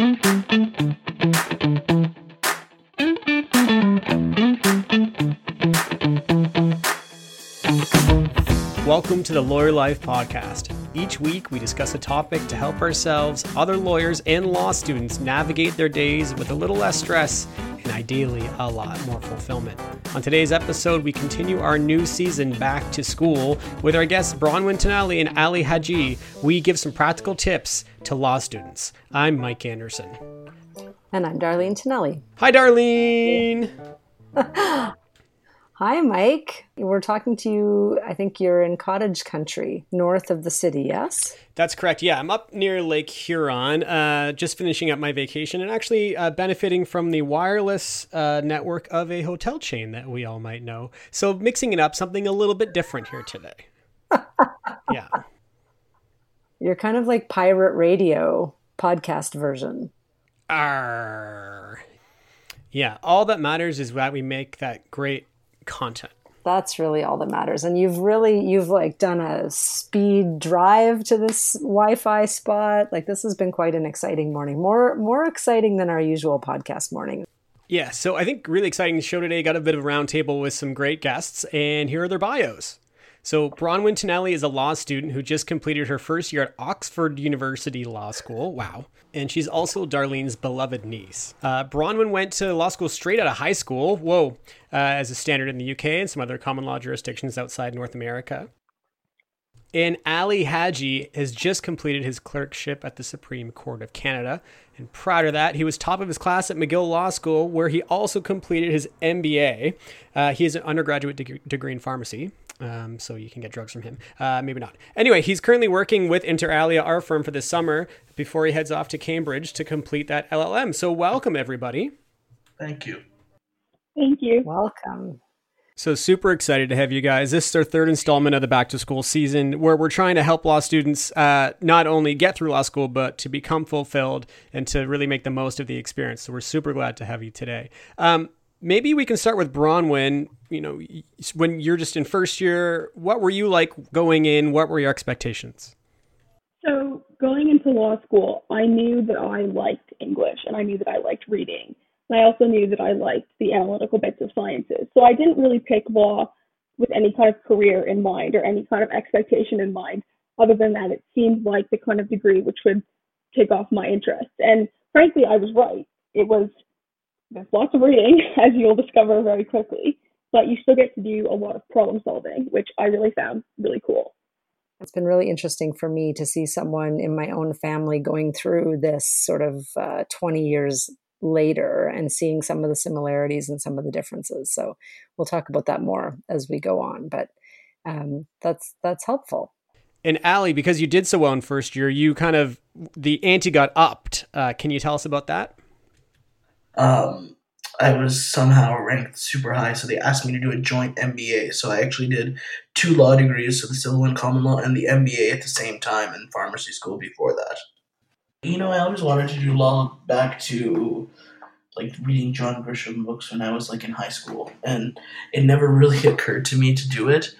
Welcome to the Lawyer Life Podcast. Each week, we discuss a topic to help ourselves, other lawyers, and law students navigate their days with a little less stress ideally a lot more fulfillment. On today's episode, we continue our new season back to school with our guests Bronwyn Tonelli and Ali Haji. We give some practical tips to law students. I'm Mike Anderson. And I'm Darlene Tonelli. Hi, Darlene. Hi, Mike. We're talking to you. I think you're in cottage country, north of the city, yes? That's correct. Yeah, I'm up near Lake Huron, uh, just finishing up my vacation and actually uh, benefiting from the wireless uh, network of a hotel chain that we all might know. So, mixing it up, something a little bit different here today. yeah. You're kind of like pirate radio podcast version. Arr. Yeah, all that matters is that we make that great content. That's really all that matters. And you've really you've like done a speed drive to this wi-fi spot. Like this has been quite an exciting morning. More more exciting than our usual podcast morning. Yeah so i think really exciting show today. Got a bit of a roundtable with some great guests and here are their bios. So Bronwyn Tonelli is a law student who just completed her first year at Oxford University Law School. Wow. And she's also Darlene's beloved niece. Uh, Bronwyn went to law school straight out of high school. Whoa. Uh, as a standard in the UK and some other common law jurisdictions outside North America. And Ali Haji has just completed his clerkship at the Supreme Court of Canada. And prior to that, he was top of his class at McGill Law School, where he also completed his MBA. Uh, he has an undergraduate deg- degree in pharmacy. Um, so you can get drugs from him. Uh, maybe not. Anyway, he's currently working with Inter Alia, our firm, for this summer before he heads off to Cambridge to complete that LLM. So welcome, everybody. Thank you. Thank you. Welcome. So super excited to have you guys. This is our third installment of the back to school season, where we're trying to help law students uh, not only get through law school, but to become fulfilled and to really make the most of the experience. So we're super glad to have you today. Um, maybe we can start with Bronwyn. You know, when you're just in first year, what were you like going in? What were your expectations? So going into law school, I knew that I liked English and I knew that I liked reading. And I also knew that I liked the analytical bits of sciences. So I didn't really pick law with any kind of career in mind or any kind of expectation in mind, other than that it seemed like the kind of degree which would take off my interest. And frankly, I was right. It was there's lots of reading, as you'll discover very quickly, but you still get to do a lot of problem solving, which I really found really cool. It's been really interesting for me to see someone in my own family going through this sort of uh, 20 years later and seeing some of the similarities and some of the differences. So we'll talk about that more as we go on, but um, that's that's helpful. And Ali, because you did so well in first year, you kind of the ante got upped. Uh, can you tell us about that? Um, I was somehow ranked super high, so they asked me to do a joint MBA. So I actually did two law degrees, so the civil and common law, and the MBA at the same time in pharmacy school before that. You know, I always wanted to do law back to like reading John Grisham books when I was like in high school, and it never really occurred to me to do it.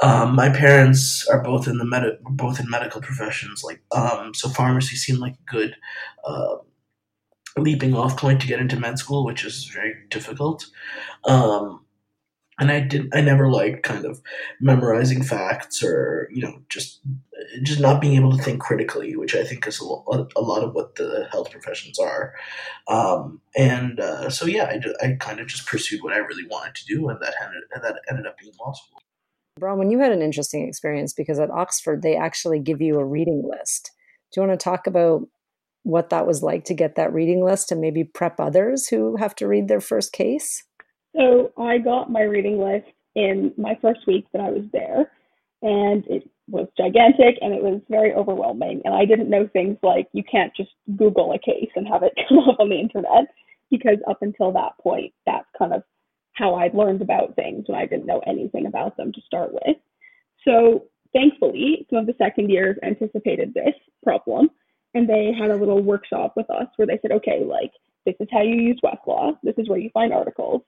Um, my parents are both in the med- both in medical professions, like um, so pharmacy seemed like a good uh, leaping off point to get into med school, which is very difficult. Um, and I did I never liked kind of memorizing facts or you know just just not being able to think critically, which I think is a, lot, a lot of what the health professions are. Um, and uh, so yeah, I, I kind of just pursued what I really wanted to do, and that ended that ended up being law school. Bronwyn, you had an interesting experience because at Oxford they actually give you a reading list. Do you want to talk about what that was like to get that reading list and maybe prep others who have to read their first case? So I got my reading list in my first week that I was there, and it was gigantic and it was very overwhelming. And I didn't know things like you can't just Google a case and have it come up on the internet, because up until that point, that's kind of how I'd learned about things when I didn't know anything about them to start with. So thankfully, some of the second years anticipated this problem and they had a little workshop with us where they said, okay, like this is how you use Westlaw. This is where you find articles.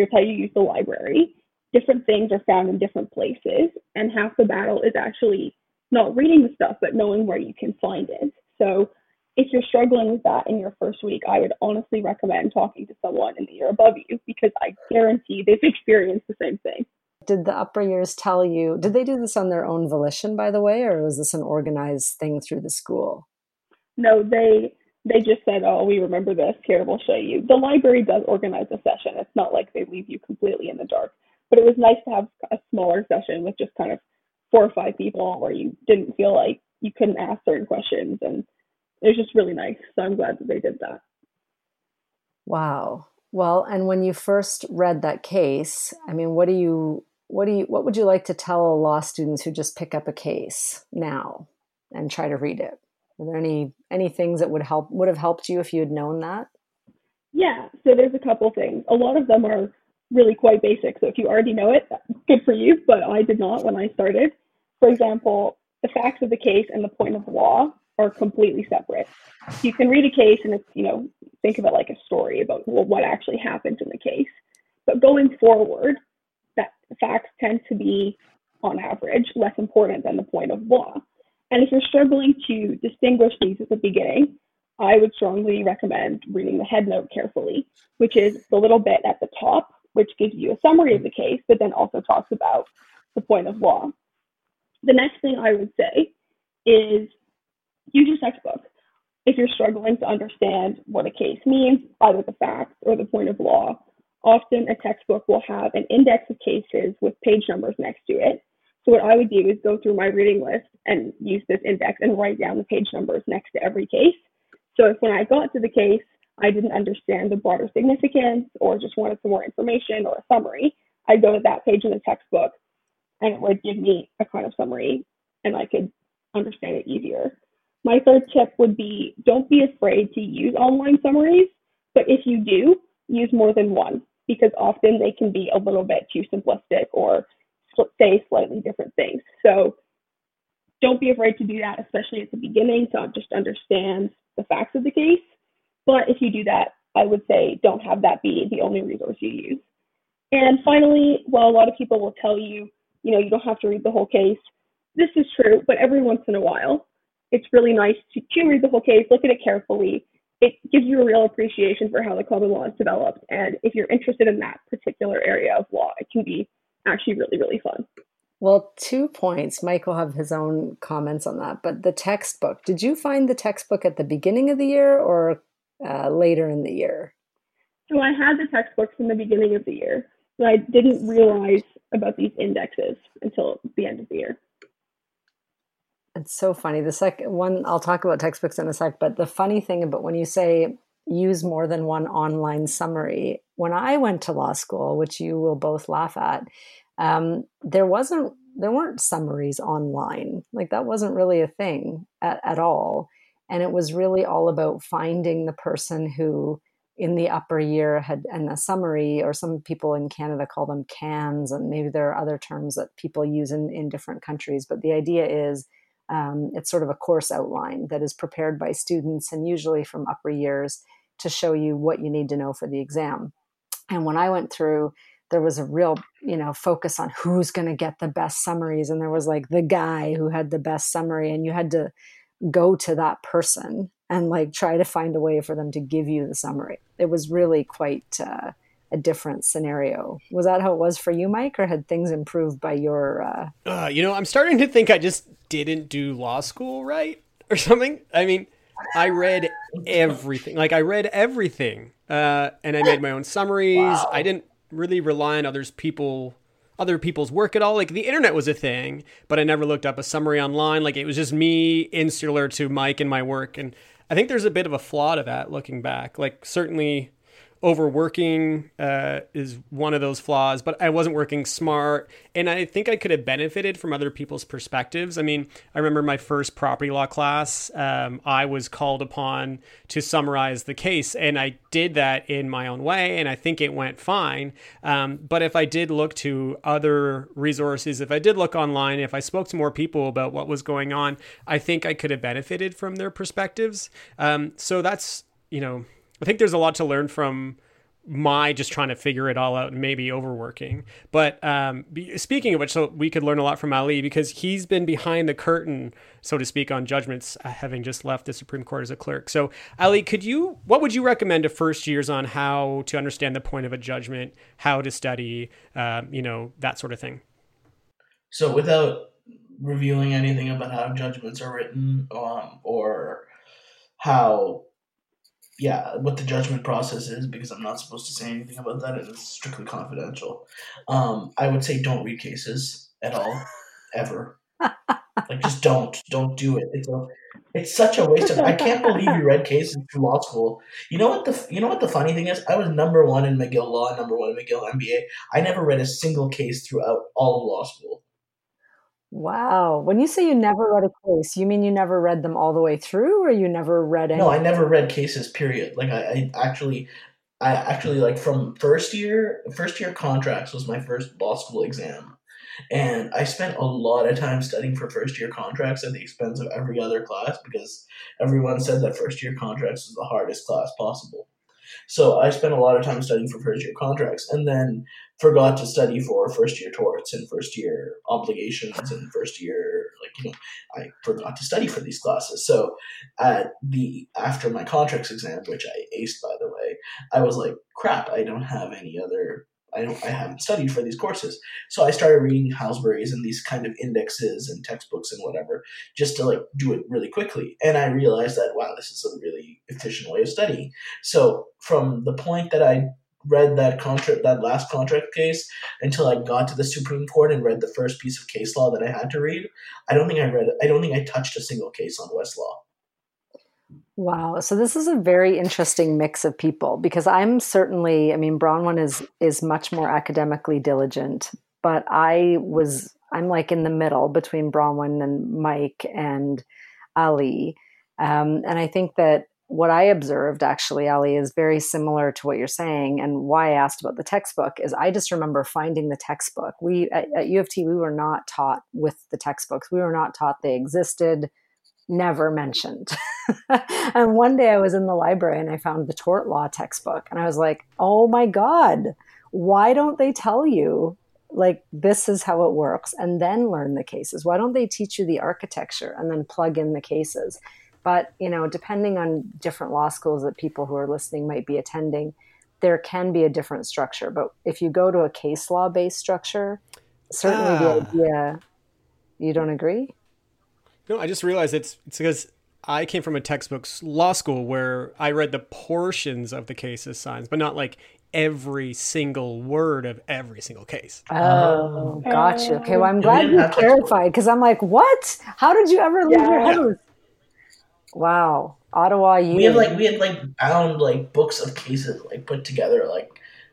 Here's how you use the library. Different things are found in different places, and half the battle is actually not reading the stuff, but knowing where you can find it. So if you're struggling with that in your first week, I would honestly recommend talking to someone in the year above you because I guarantee they've experienced the same thing. Did the upper years tell you, did they do this on their own volition, by the way, or was this an organized thing through the school? No, they they just said, "Oh, we remember this. Here, we'll show you." The library does organize a session. It's not like they leave you completely in the dark, but it was nice to have a smaller session with just kind of four or five people where you didn't feel like you couldn't ask certain questions, and it was just really nice. So I'm glad that they did that. Wow. Well, and when you first read that case, I mean, what do you what do you what would you like to tell law students who just pick up a case now and try to read it? Are there any any things that would help would have helped you if you had known that? Yeah, so there's a couple things. A lot of them are really quite basic. So if you already know it, good for you, but I did not when I started. For example, the facts of the case and the point of law are completely separate. You can read a case and it's, you know, think of it like a story about well, what actually happened in the case. But going forward, that facts tend to be, on average, less important than the point of law. And if you're struggling to distinguish these at the beginning, I would strongly recommend reading the headnote carefully, which is the little bit at the top, which gives you a summary of the case, but then also talks about the point of law. The next thing I would say is use your textbook. If you're struggling to understand what a case means, either the facts or the point of law, often a textbook will have an index of cases with page numbers next to it. So what I would do is go through my reading list and use this index and write down the page numbers next to every case. So if when I got to the case, I didn't understand the broader significance or just wanted some more information or a summary, I'd go to that page in the textbook and it would give me a kind of summary and I could understand it easier. My third tip would be don't be afraid to use online summaries, but if you do, use more than one because often they can be a little bit too simplistic or say slightly different things. So don't be afraid to do that, especially at the beginning, to just understand the facts of the case. But if you do that, I would say don't have that be the only resource you use. And finally, while a lot of people will tell you, you know, you don't have to read the whole case, this is true, but every once in a while, it's really nice to, to read the whole case, look at it carefully. It gives you a real appreciation for how the common law is developed. And if you're interested in that particular area of law, it can be actually really, really fun. Well, two points. Mike will have his own comments on that. But the textbook, did you find the textbook at the beginning of the year or uh, later in the year? So I had the textbooks in the beginning of the year, but I didn't realize about these indexes until the end of the year. It's so funny. The second one, I'll talk about textbooks in a sec, but the funny thing about when you say use more than one online summary, when I went to law school, which you will both laugh at, um, there wasn't there weren't summaries online. Like that wasn't really a thing at, at all. And it was really all about finding the person who in the upper year had and a summary or some people in canada call them cans and maybe there are other terms that people use in, in different countries but the idea is um, it's sort of a course outline that is prepared by students and usually from upper years to show you what you need to know for the exam. And when I went through, there was a real, you know, focus on who's going to get the best summaries. And there was like the guy who had the best summary, and you had to go to that person and like try to find a way for them to give you the summary. It was really quite uh, a different scenario. Was that how it was for you, Mike, or had things improved by your? Uh... Uh, you know, I'm starting to think I just didn't do law school right or something. I mean, I read everything. Like I read everything, uh, and I made my own summaries. Wow. I didn't really rely on others people other people's work at all. Like the internet was a thing, but I never looked up a summary online. Like it was just me insular to Mike and my work. And I think there's a bit of a flaw to that looking back. Like certainly overworking uh, is one of those flaws, but I wasn't working smart. And I think I could have benefited from other people's perspectives. I mean, I remember my first property law class, um, I was called upon to summarize the case, and I did that in my own way, and I think it went fine. Um, but if I did look to other resources, if I did look online, if I spoke to more people about what was going on, I think I could have benefited from their perspectives. Um, so that's, you know, I think there's a lot to learn from my just trying to figure it all out and maybe overworking. But um, speaking of which, so we could learn a lot from Ali because he's been behind the curtain, so to speak, on judgments, uh, having just left the Supreme Court as a clerk. So, Ali, could you, what would you recommend to first years on how to understand the point of a judgment, how to study, um, you know, that sort of thing? So, without revealing anything about how judgments are written um, or how yeah, what the judgment process is because I'm not supposed to say anything about that. It is strictly confidential. Um, I would say don't read cases at all, ever. like just don't, don't do it. It's a, it's such a waste of. I can't believe you read cases through law school. You know what the, you know what the funny thing is? I was number one in McGill Law, and number one in McGill MBA. I never read a single case throughout all of law school. Wow. When you say you never read a case, you mean you never read them all the way through or you never read any? No, I never read cases, period. Like I, I actually I actually like from first year first year contracts was my first law school exam. And I spent a lot of time studying for first year contracts at the expense of every other class because everyone said that first year contracts is the hardest class possible. So I spent a lot of time studying for first year contracts and then forgot to study for first year torts and first year obligations and first year like you know I forgot to study for these classes. So at the after my contracts exam, which I aced by the way, I was like, crap, I don't have any other I don't I haven't studied for these courses. So I started reading Halsbury's and these kind of indexes and textbooks and whatever just to like do it really quickly. And I realized that wow, this is a really efficient way of studying. So from the point that I read that contract that last contract case until I got to the Supreme Court and read the first piece of case law that I had to read, I don't think I read I don't think I touched a single case on Westlaw. Wow. So this is a very interesting mix of people because I'm certainly, I mean, Bronwyn is is much more academically diligent, but I was I'm like in the middle between Bronwyn and Mike and Ali. Um, and I think that what I observed actually, Ali, is very similar to what you're saying. And why I asked about the textbook is I just remember finding the textbook. We at, at U of T, we were not taught with the textbooks. We were not taught they existed never mentioned. and one day I was in the library and I found the tort law textbook and I was like, oh my God, why don't they tell you like this is how it works and then learn the cases? Why don't they teach you the architecture and then plug in the cases? But, you know, depending on different law schools that people who are listening might be attending, there can be a different structure. But if you go to a case law based structure, certainly the ah. idea, you don't agree? No, I just realized it's it's because I came from a textbook law school where I read the portions of the cases signs, but not like every single word of every single case. Oh, gotcha. Okay, well, I'm glad you clarified because I'm like, what? How did you ever leave yeah. your house? Wow, Ottawa. You we had like we had like bound like books of cases like put together like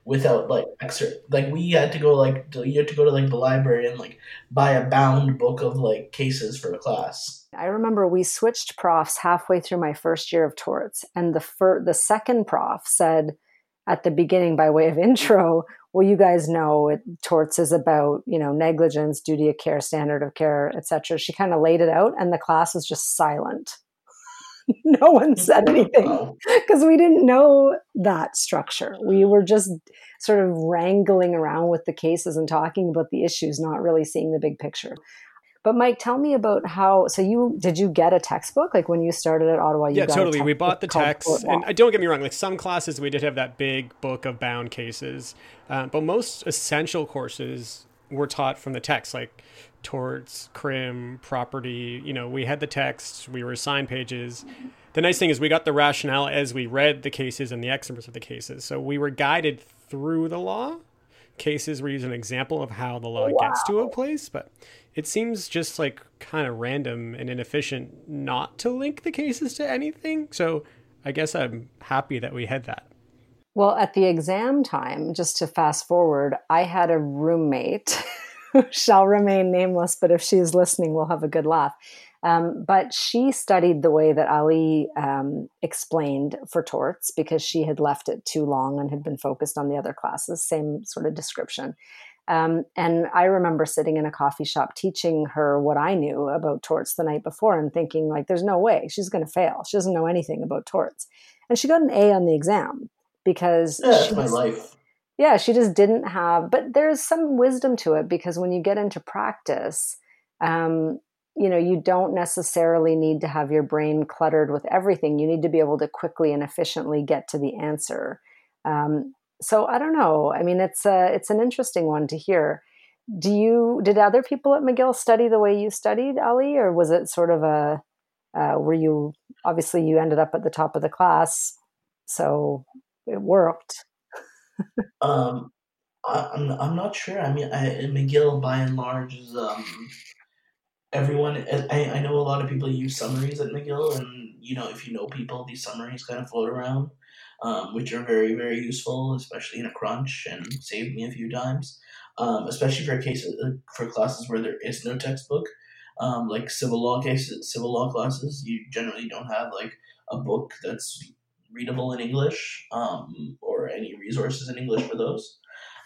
without like excerpt. Like we had to go like to, you had to go to like the library and like buy a bound book of like cases for a class. I remember we switched profs halfway through my first year of torts, and the fir- the second prof said at the beginning by way of intro, well, you guys know it, torts is about you know negligence, duty of care, standard of care, etc. She kind of laid it out, and the class was just silent. no one said anything because we didn't know that structure. We were just sort of wrangling around with the cases and talking about the issues, not really seeing the big picture. But Mike, tell me about how. So you did you get a textbook like when you started at Ottawa? yeah, totally. We bought the text, and uh, don't get me wrong. Like some classes, we did have that big book of bound cases, uh, but most essential courses were taught from the text. Like torts, crim, property. You know, we had the text, we were assigned pages. The nice thing is we got the rationale as we read the cases and the excerpts of the cases. So we were guided through the law. Cases were used an example of how the law wow. gets to a place, but it seems just like kind of random and inefficient not to link the cases to anything. So I guess I'm happy that we had that. Well, at the exam time, just to fast forward, I had a roommate who shall remain nameless, but if she's listening, we'll have a good laugh. Um, but she studied the way that Ali um, explained for torts because she had left it too long and had been focused on the other classes, same sort of description. Um, and I remember sitting in a coffee shop teaching her what I knew about torts the night before and thinking, like, there's no way she's going to fail. She doesn't know anything about torts. And she got an A on the exam because yeah, my life. Yeah, she just didn't have, but there's some wisdom to it because when you get into practice, um, you know, you don't necessarily need to have your brain cluttered with everything. You need to be able to quickly and efficiently get to the answer. Um, so I don't know. I mean, it's a, it's an interesting one to hear. Do you did other people at McGill study the way you studied, Ali, or was it sort of a uh, were you obviously you ended up at the top of the class, so it worked. Um, I, am I'm, I'm not sure. I mean, I, McGill by and large is um, everyone. I, I know a lot of people use summaries at McGill, and you know if you know people, these summaries kind of float around, um, which are very very useful, especially in a crunch, and saved me a few times. Um, especially for cases uh, for classes where there is no textbook um, like civil law cases, civil law classes, you generally don't have like a book that's readable in English um, or any resources in English for those.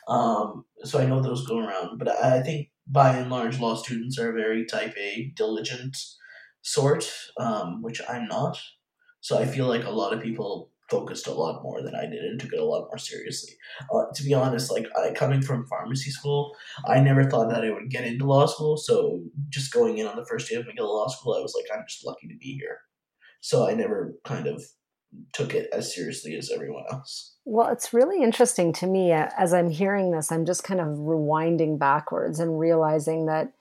Um, so I know those go around, but I think by and large, law students are a very type A, diligent sort, um, which I'm not. So I feel like a lot of people focused a lot more than I did and took it a lot more seriously. Uh, to be honest, like I, coming from pharmacy school, I never thought that I would get into law school. So just going in on the first day of McGill Law School, I was like, I'm just lucky to be here. So I never kind of took it as seriously as everyone else. Well, it's really interesting to me uh, as I'm hearing this. I'm just kind of rewinding backwards and realizing that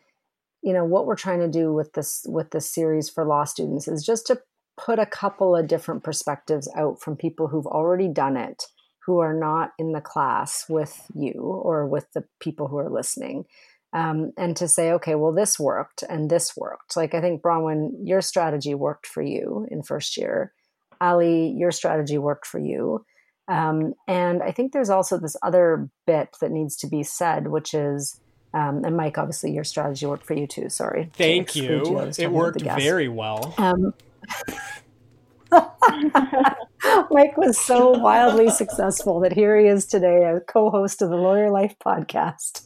you know what we're trying to do with this with this series for law students is just to put a couple of different perspectives out from people who've already done it, who are not in the class with you or with the people who are listening. Um, and to say, okay, well, this worked and this worked. Like I think Bronwyn, your strategy worked for you in first year. Ali, your strategy worked for you. Um, and I think there's also this other bit that needs to be said, which is, um, and Mike, obviously, your strategy worked for you too. Sorry. Thank you. you. It worked very well. Um, Mike was so wildly successful that here he is today, a co-host of the Lawyer Life podcast.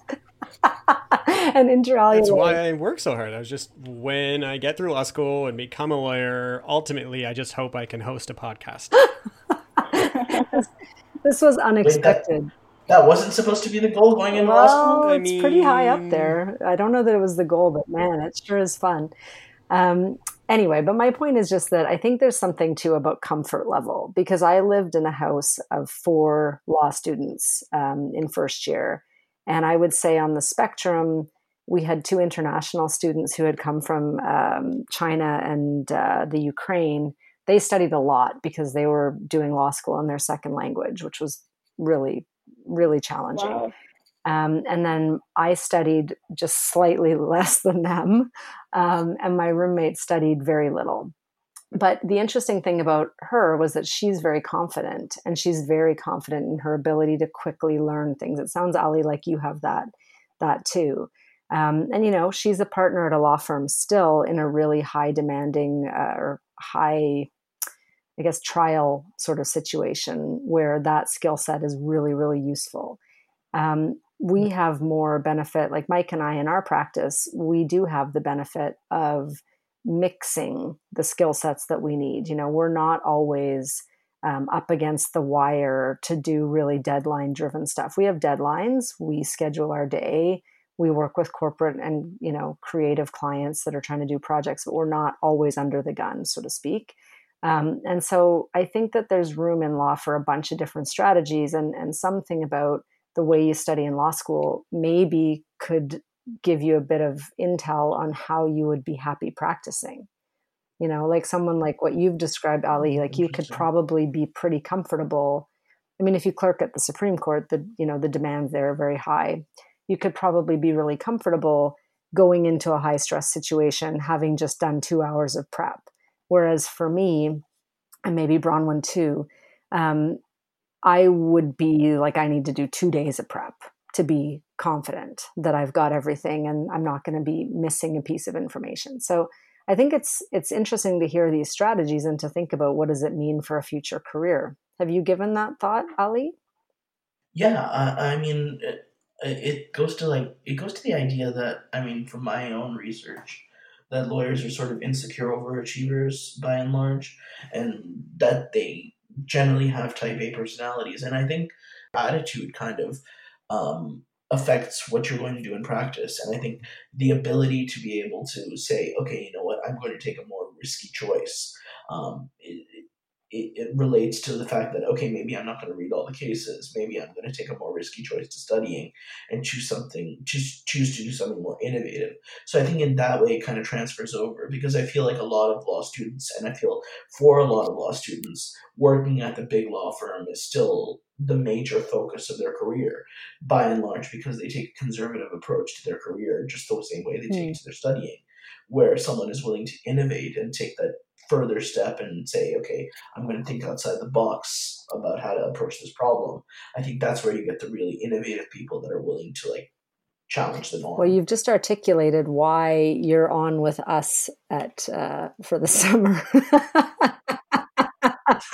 and inter. That's why I work so hard. I was just when I get through law school and become a lawyer. Ultimately, I just hope I can host a podcast. this, was unexpected. Wait, that, that, wasn't supposed to be the goal going into well, law school. It's mean... pretty high up there. I don't know that it was the goal, but man, it sure is fun. Um, anyway, but my point is just that I think there's something too about comfort level because I lived in a house of four law students um, in first year. And I would say on the spectrum, we had two international students who had come from um, China and uh, the Ukraine. They studied a lot because they were doing law school in their second language, which was really, really challenging. Wow. Um, and then I studied just slightly less than them, um, and my roommate studied very little. But the interesting thing about her was that she's very confident, and she's very confident in her ability to quickly learn things. It sounds Ali like you have that that too. Um, and you know, she's a partner at a law firm still in a really high demanding uh, or high I guess trial sort of situation where that skill set is really, really useful. Um, we have more benefit like mike and i in our practice we do have the benefit of mixing the skill sets that we need. You know we're not always um, up against the wire to do really deadline driven stuff. We have deadlines. We schedule our day. We work with corporate and you know creative clients that are trying to do projects but we're not always under the gun so to speak. Um, and so i think that there's room in law for a bunch of different strategies and and something about the way you study in law school maybe could give you a bit of intel on how you would be happy practicing. You know like someone like what you've described ali like you could probably be pretty comfortable. I mean if you clerk at the supreme court the you know the demands there are very high. You could probably be really comfortable going into a high stress situation having just done two hours of prep. Whereas for me and maybe bronwyn too um, I would be like, I need to do two days of prep to be confident that I've got everything and I'm not going to be missing a piece of information. So I think it's it's interesting to hear these strategies and to think about what does it mean for a future career. Have you given that thought, Ali? Yeah, I, I mean, it, it goes to like it goes to the idea that I mean, from my own research, that lawyers are sort of insecure overachievers by and large, and that they generally have type A personalities. And I think attitude kind of um, affects what you're going to do in practice. And I think the ability to be able to say, okay, you know what, I'm going to take a more risky choice. Um, it, it, relates to the fact that okay maybe i'm not going to read all the cases. Maybe i'm going to take a more risky choice to studying and choose something choose choose to do something more innovative. So i think in that way it kind of transfers over because i feel like a lot of law students and i feel for a lot of law students working at the big law firm is still the major focus of their career by and large because they take a conservative approach to their career just the same way they take mm. to their studying where someone is willing to innovate and take that further step and say, okay, I'm going to think outside the box about how to approach this problem. I think that's where you get the really innovative people that are willing to like challenge the norm. Well, you've just articulated why you're on with us at uh, for the summer.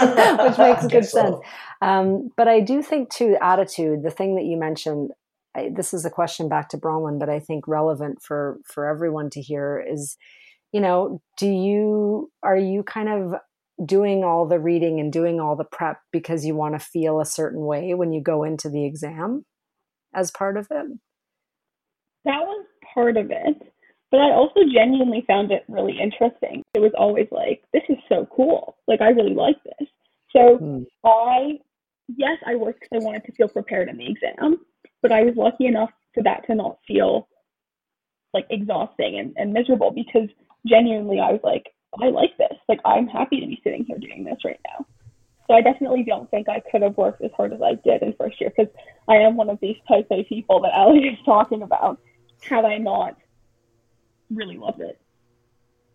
Which makes good so. sense. Um, but I do think, too, attitude, the thing that you mentioned, I, this is a question back to Bronwyn, but I think relevant for, for everyone to hear is you know, do you are you kind of doing all the reading and doing all the prep because you want to feel a certain way when you go into the exam as part of it? That was part of it. But I also genuinely found it really interesting. It was always like, this is so cool. Like, I really like this. So mm. I, yes, I worked because I wanted to feel prepared in the exam, but I was lucky enough for that to not feel like exhausting and, and miserable because genuinely I was like, I like this. Like I'm happy to be sitting here doing this right now. So I definitely don't think I could have worked as hard as I did in first year because I am one of these type A people that Ali is talking about. Had I not really loved it.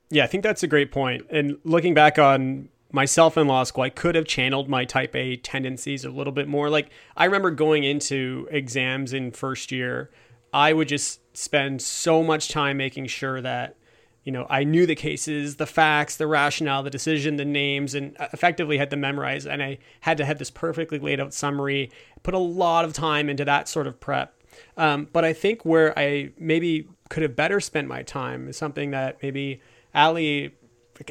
Yeah, I think that's a great point. And looking back on myself in law school, I could have channeled my type A tendencies a little bit more. Like I remember going into exams in first year, I would just spend so much time making sure that you know, I knew the cases, the facts, the rationale, the decision, the names, and effectively had to memorize. And I had to have this perfectly laid out summary, put a lot of time into that sort of prep. Um, but I think where I maybe could have better spent my time is something that maybe Ali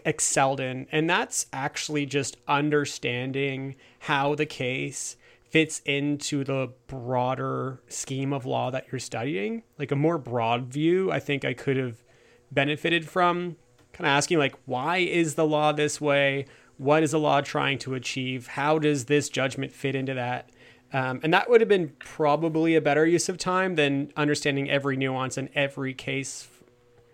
excelled in. And that's actually just understanding how the case fits into the broader scheme of law that you're studying. Like a more broad view, I think I could have benefited from kind of asking like why is the law this way what is the law trying to achieve how does this judgment fit into that um, and that would have been probably a better use of time than understanding every nuance in every case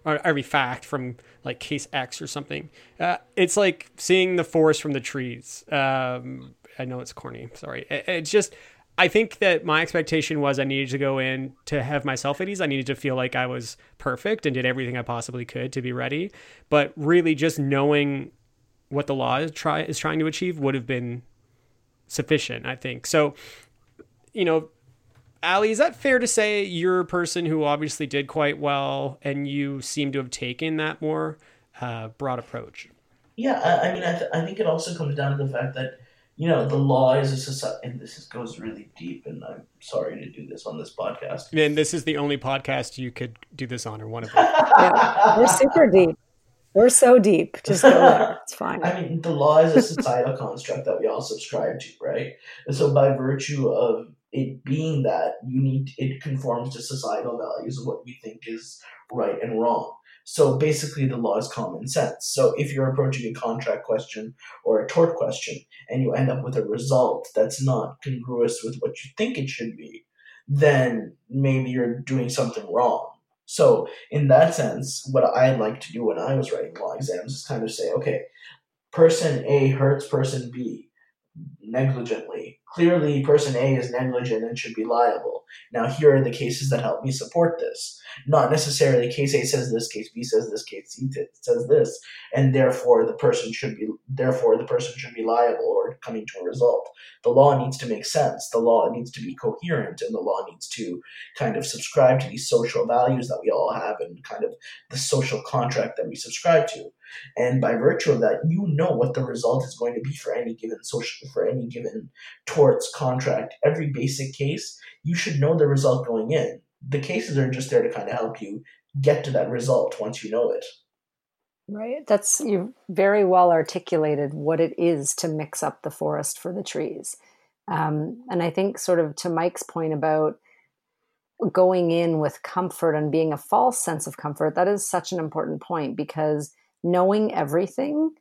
or every fact from like case X or something. Uh, it's like seeing the forest from the trees. Um, I know it's corny. Sorry. It's just I think that my expectation was I needed to go in to have myself at ease. I needed to feel like I was perfect and did everything I possibly could to be ready. But really, just knowing what the law is, try, is trying to achieve would have been sufficient, I think. So, you know, Ali, is that fair to say you're a person who obviously did quite well and you seem to have taken that more uh, broad approach? Yeah, I, I mean, I, th- I think it also comes down to the fact that you know, the law is a society, and this is, goes really deep, and I'm sorry to do this on this podcast. And this is the only podcast you could do this on, or one of them. yeah, we're super deep. We're so deep. Just go there. It's fine. I mean, the law is a societal construct that we all subscribe to, right? And so, by virtue of it being that, you need it conforms to societal values of what we think is right and wrong. So basically, the law is common sense. So if you're approaching a contract question or a tort question and you end up with a result that's not congruous with what you think it should be, then maybe you're doing something wrong. So in that sense, what I like to do when I was writing law exams is kind of say, okay, person A hurts person B negligently Clearly, person A is negligent and should be liable. Now, here are the cases that help me support this. Not necessarily case A says this, case B says this, case C t- says this, and therefore the person should be therefore the person should be liable or coming to a result. The law needs to make sense. The law needs to be coherent, and the law needs to kind of subscribe to these social values that we all have and kind of the social contract that we subscribe to. And by virtue of that, you know what the result is going to be for any given social for any given torts contract. Every basic case, you should know the result going in. The cases are just there to kind of help you get to that result once you know it. Right. That's you very well articulated what it is to mix up the forest for the trees. Um, and I think, sort of to Mike's point about going in with comfort and being a false sense of comfort, that is such an important point because knowing everything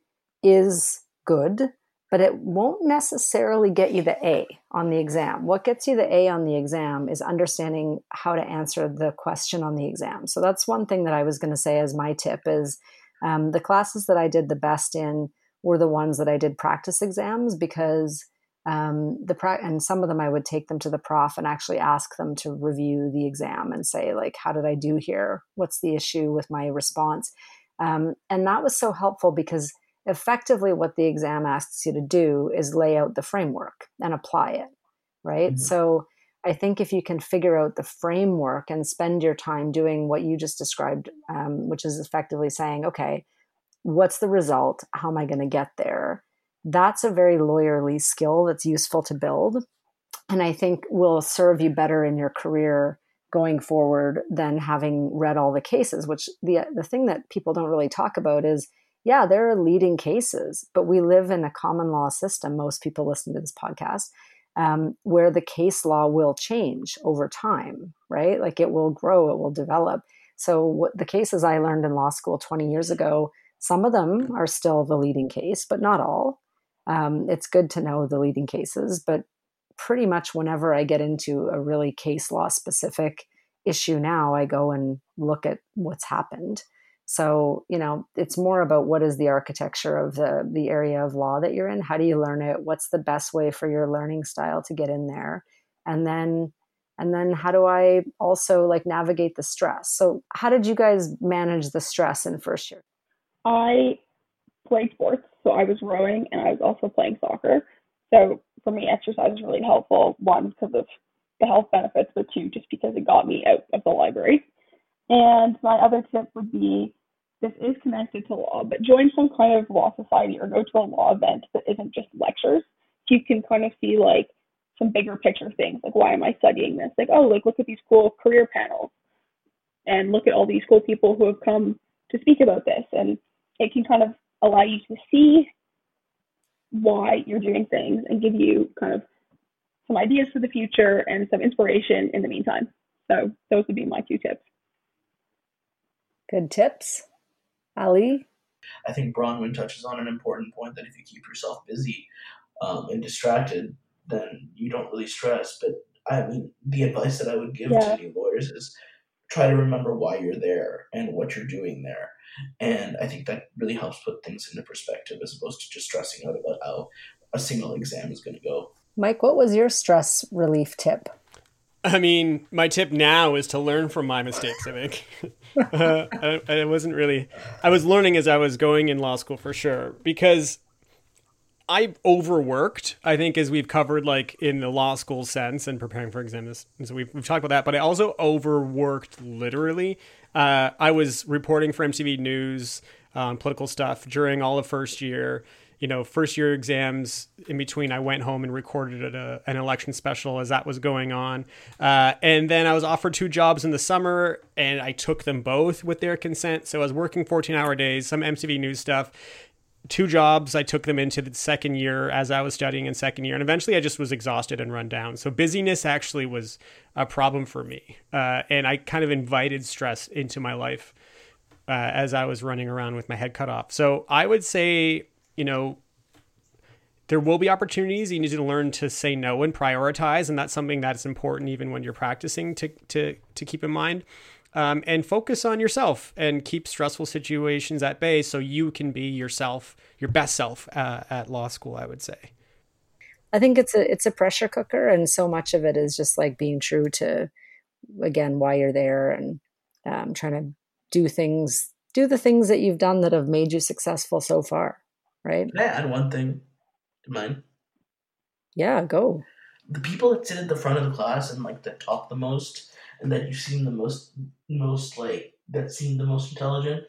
is good, but it won't necessarily get you the A on the exam. What gets you the A on the exam is understanding how to answer the question on the exam. So that's one thing that I was going to say as my tip is um, the classes that I did the best in were the ones that I did practice exams because um, the pra- and some of them I would take them to the prof and actually ask them to review the exam and say like, how did I do here? What's the issue with my response? Um, and that was so helpful because effectively what the exam asks you to do is lay out the framework and apply it, right? Mm-hmm. So I think if you can figure out the framework and spend your time doing what you just described, um, which is effectively saying, okay, what's the result? How am I going to get there? That's a very lawyerly skill that's useful to build. And I think will serve you better in your career going forward than having read all the cases, which the, the thing that people don't really talk about is yeah, there are leading cases, but we live in a common law system. Most people listen to this podcast um, where the case law will change over time, right? Like it will grow, it will develop. So, what the cases I learned in law school 20 years ago, some of them are still the leading case, but not all. Um, it's good to know the leading cases, but pretty much whenever I get into a really case law specific issue now, I go and look at what's happened. So, you know, it's more about what is the architecture of the the area of law that you're in? How do you learn it? What's the best way for your learning style to get in there? And then and then how do I also like navigate the stress? So, how did you guys manage the stress in first year? I played sports, so I was rowing and I was also playing soccer. So, for me exercise is really helpful, one because of the health benefits, but two just because it got me out of the library. And my other tip would be this is connected to law, but join some kind of law society or go to a law event that isn't just lectures. So you can kind of see like some bigger picture things, like why am I studying this? Like, oh, like look at these cool career panels and look at all these cool people who have come to speak about this. And it can kind of allow you to see why you're doing things and give you kind of some ideas for the future and some inspiration in the meantime. So those would be my two tips. Good tips. Ali? I think Bronwyn touches on an important point that if you keep yourself busy um, and distracted, then you don't really stress. But I mean, the advice that I would give yeah. to new lawyers is try to remember why you're there and what you're doing there. And I think that really helps put things into perspective as opposed to just stressing out about how a single exam is going to go. Mike, what was your stress relief tip? I mean, my tip now is to learn from my mistakes. I think uh, I, I, wasn't really. I was learning as I was going in law school for sure because I overworked. I think as we've covered, like in the law school sense and preparing for exams, and so we've, we've talked about that. But I also overworked literally. Uh, I was reporting for MTV News on political stuff during all of first year you know, first year exams in between, I went home and recorded a, an election special as that was going on. Uh, and then I was offered two jobs in the summer and I took them both with their consent. So I was working 14 hour days, some MTV News stuff. Two jobs, I took them into the second year as I was studying in second year. And eventually I just was exhausted and run down. So busyness actually was a problem for me. Uh, and I kind of invited stress into my life. Uh, as I was running around with my head cut off. So I would say you know, there will be opportunities. You need to learn to say no and prioritize, and that's something that's important even when you're practicing to to to keep in mind. Um, and focus on yourself and keep stressful situations at bay so you can be yourself, your best self uh, at law school. I would say. I think it's a it's a pressure cooker, and so much of it is just like being true to, again, why you're there and um, trying to do things, do the things that you've done that have made you successful so far right? Can I add one thing to mine? Yeah, go. The people that sit at the front of the class and like that talk the most and that you seem the most most like that seem the most intelligent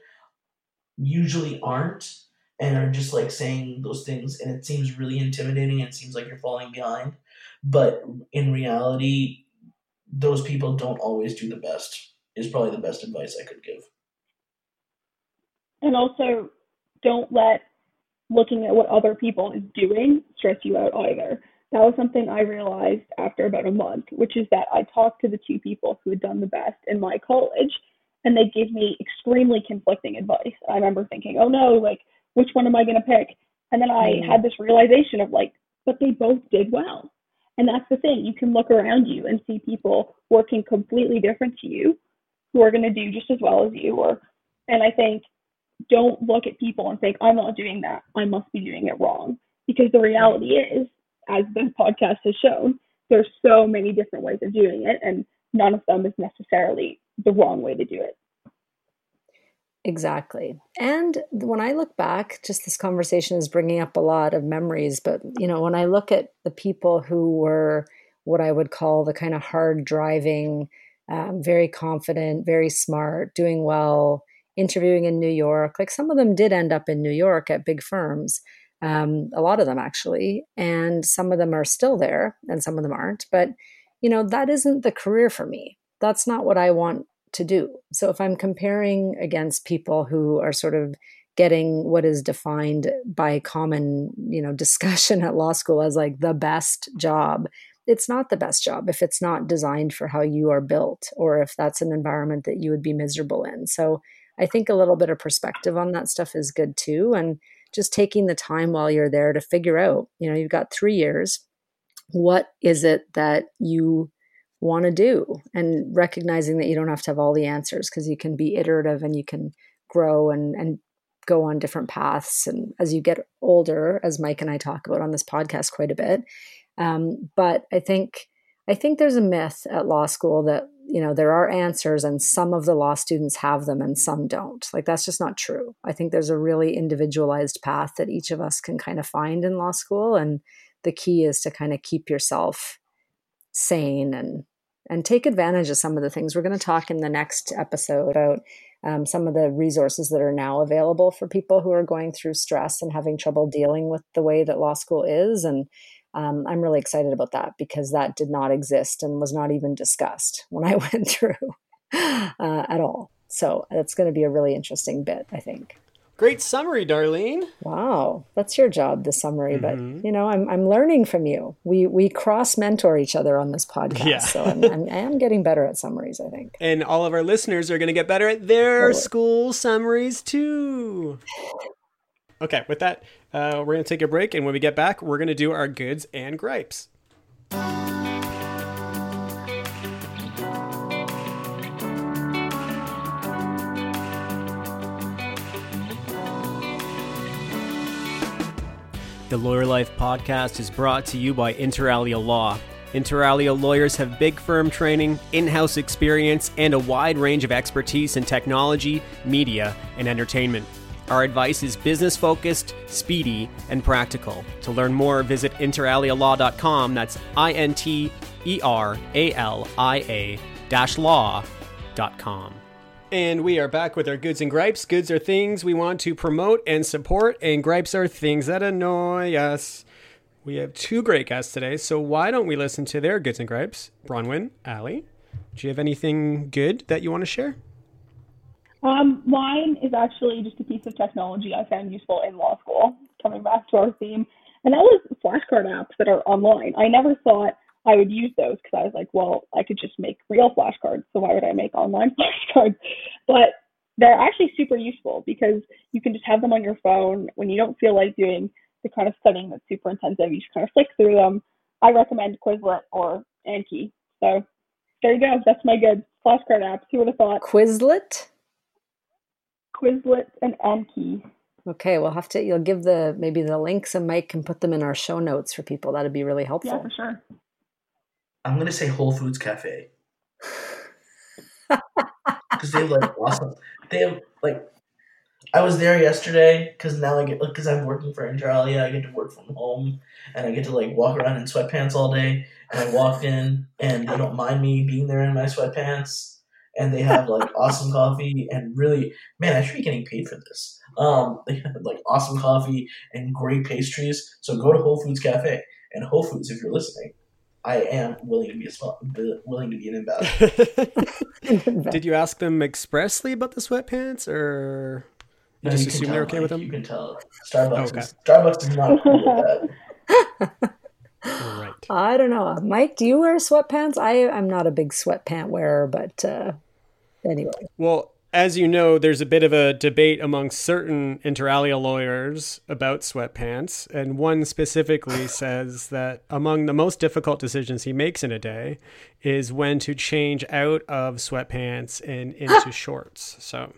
usually aren't and are just like saying those things and it seems really intimidating and seems like you're falling behind. But in reality, those people don't always do the best, is probably the best advice I could give. And also, don't let looking at what other people is doing stress you out either. That was something I realized after about a month, which is that I talked to the two people who had done the best in my college, and they gave me extremely conflicting advice. I remember thinking, oh no, like, which one am I going to pick? And then I mm. had this realization of like, but they both did well. And that's the thing. You can look around you and see people working completely different to you who are going to do just as well as you. Or, and I think don't look at people and think, I'm not doing that. I must be doing it wrong. Because the reality is, as the podcast has shown, there's so many different ways of doing it, and none of them is necessarily the wrong way to do it. Exactly. And when I look back, just this conversation is bringing up a lot of memories. But, you know, when I look at the people who were what I would call the kind of hard driving, um, very confident, very smart, doing well, interviewing in New York, like some of them did end up in New York at big firms, um, a lot of them actually. And some of them are still there and some of them aren't. But, you know, that isn't the career for me. That's not what I want to do. So if I'm comparing against people who are sort of getting what is defined by common, you know, discussion at law school as like the best job, it's not the best job if it's not designed for how you are built or if that's an environment that you would be miserable in. So I think a little bit of perspective on that stuff is good too and just taking the time while you're there to figure out, you know, you've got 3 years. What is it that you want to do? And recognizing that you don't have to have all the answers because you can be iterative and you can grow and and go on different paths. And as you get older as mike and i talk about on this podcast quite a bit um, but i think i think there's a myth at law school that you know there are answers and some of the law students have them and some don't like that's just not true i think there's a really individualized path that each of us can kind of find in law school and the key is to kind of keep yourself sane and and take advantage of some of the things. We're going to talk in the next episode about um, some of the resources that are now available for people who are going through stress and having trouble dealing with the way that law school is. And um, I'm really excited about that because that did not exist and was not even discussed when I went through uh, at all. So that's going to be a really interesting bit, I think. Great summary, Darlene. Wow, that's your job, the summary. Mm-hmm. But you know, I'm I'm learning from you. We we cross mentor each other on this podcast, yeah. so I'm, I'm I am getting better at summaries. I think, and all of our listeners are going to get better at their totally. school summaries too. Okay, with that, uh, we're going to take a break, and when we get back, we're going to do our goods and gripes. The Lawyer Life podcast is brought to you by Inter Alia Law. Inter Alia lawyers have big firm training, in house experience, and a wide range of expertise in technology, media, and entertainment. Our advice is business focused, speedy, and practical. To learn more, visit interalialaw.com. That's I N T E R A L I A law.com. And we are back with our goods and gripes. Goods are things we want to promote and support, and gripes are things that annoy us. We have two great guests today, so why don't we listen to their goods and gripes? Bronwyn, Allie, do you have anything good that you want to share? Um, mine is actually just a piece of technology I found useful in law school, coming back to our theme, and that was flashcard apps that are online. I never thought I would use those because I was like, well, I could just make real flashcards, so why would I make online flashcards? But they're actually super useful because you can just have them on your phone when you don't feel like doing the kind of studying that's super intensive. You just kind of flick through them. I recommend Quizlet or Anki. So there you go. That's my good flashcard apps. Who would have thought? Quizlet. Quizlet and Anki. Okay, we'll have to. You'll give the maybe the links, and Mike can put them in our show notes for people. That'd be really helpful. Yeah, for sure. I'm gonna say Whole Foods Cafe because they have like awesome. They have like I was there yesterday because now I get because I'm working for Inter Alia. I get to work from home and I get to like walk around in sweatpants all day. And I walked in and they don't mind me being there in my sweatpants. And they have like awesome coffee and really, man, I should be getting paid for this. Um, they have like awesome coffee and great pastries. So go to Whole Foods Cafe and Whole Foods if you're listening. I am willing to be a willing to be an ambassador. Did you ask them expressly about the sweatpants, or You No, just can assume tell, they're okay Mike, with them? You can tell. Starbucks. Okay. Is, Starbucks is not cool with that. All right. I don't know. Mike, do you wear sweatpants? I, I'm not a big sweatpant wearer, but uh, anyway. Well, as you know, there's a bit of a debate among certain inter alia lawyers about sweatpants, and one specifically says that among the most difficult decisions he makes in a day is when to change out of sweatpants and into shorts. So,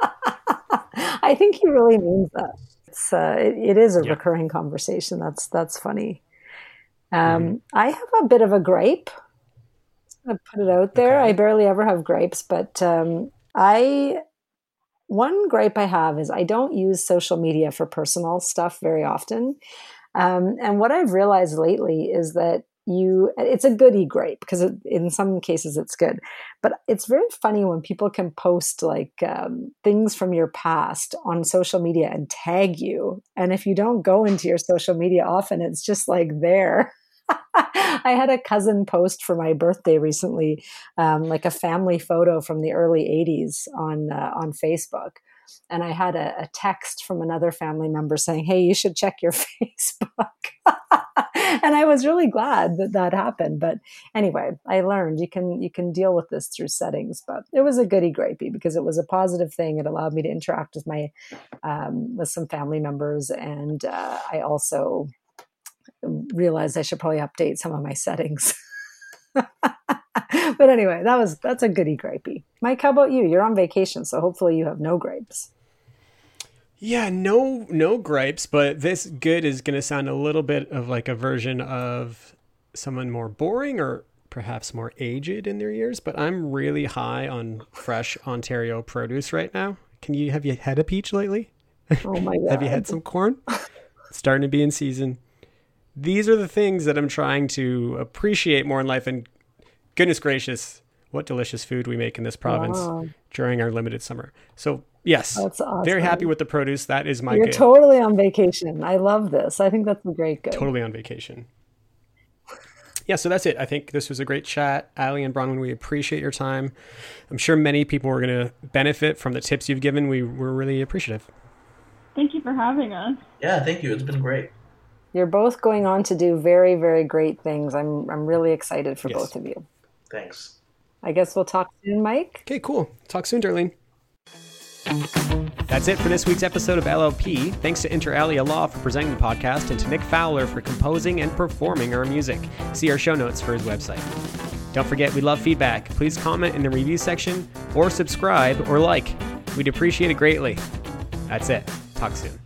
I think he really means that. It's uh, it, it is a Yeah. recurring conversation. That's that's funny. Um, Mm-hmm. I have a bit of a gripe. I put it out there. Okay. I barely ever have gripes, but um, I one gripe I have is I don't use social media for personal stuff very often. Um, and what I've realized lately is that you it's a goody gripe because in some cases it's good but it's very funny when people can post like um, things from your past on social media and tag you and if you don't go into your social media often it's just like there i had a cousin post for my birthday recently um, like a family photo from the early 80s on uh, on facebook and i had a, a text from another family member saying hey you should check your facebook and I was really glad that that happened. But anyway, I learned you can you can deal with this through settings. But it was a goody grapey because it was a positive thing. It allowed me to interact with my um, with some family members, and uh, I also realized I should probably update some of my settings. but anyway, that was that's a goody gripey. Mike, how about you? You're on vacation, so hopefully you have no gripes. yeah, no, no gripes, but this good is going to sound a little bit of like a version of someone more boring or perhaps more aged in their years. But I'm really high on fresh Ontario produce right now. Can you have you had a peach lately? Oh my god! Have you had some corn? Starting to be in season. These are the things that I'm trying to appreciate more in life. And goodness gracious, what delicious food we make in this province Wow. during our limited summer. So, yes, That's awesome. very happy with the produce. That is my You're good. totally on vacation. I love this. I think that's a great good. totally on vacation. Yeah, so that's it. I think this was a great chat. Ali and Bronwyn, we appreciate your time. I'm sure many people are going to benefit from the tips you've given. We were really appreciative. Thank you for having us. Yeah, thank you. It's been great. You're both going on to do very, very great things. I'm I'm really excited for Yes. both of you. Thanks. I guess we'll talk soon, Mike. Okay, cool. Talk soon, Darlene. That's it for this week's episode of LLP. Thanks to Inter Alia Law for presenting the podcast and to Nick Fowler for composing and performing our music. See our show notes for his website. Don't forget, we love feedback. Please comment in the review section or subscribe or like. We'd appreciate it greatly. That's it. Talk soon.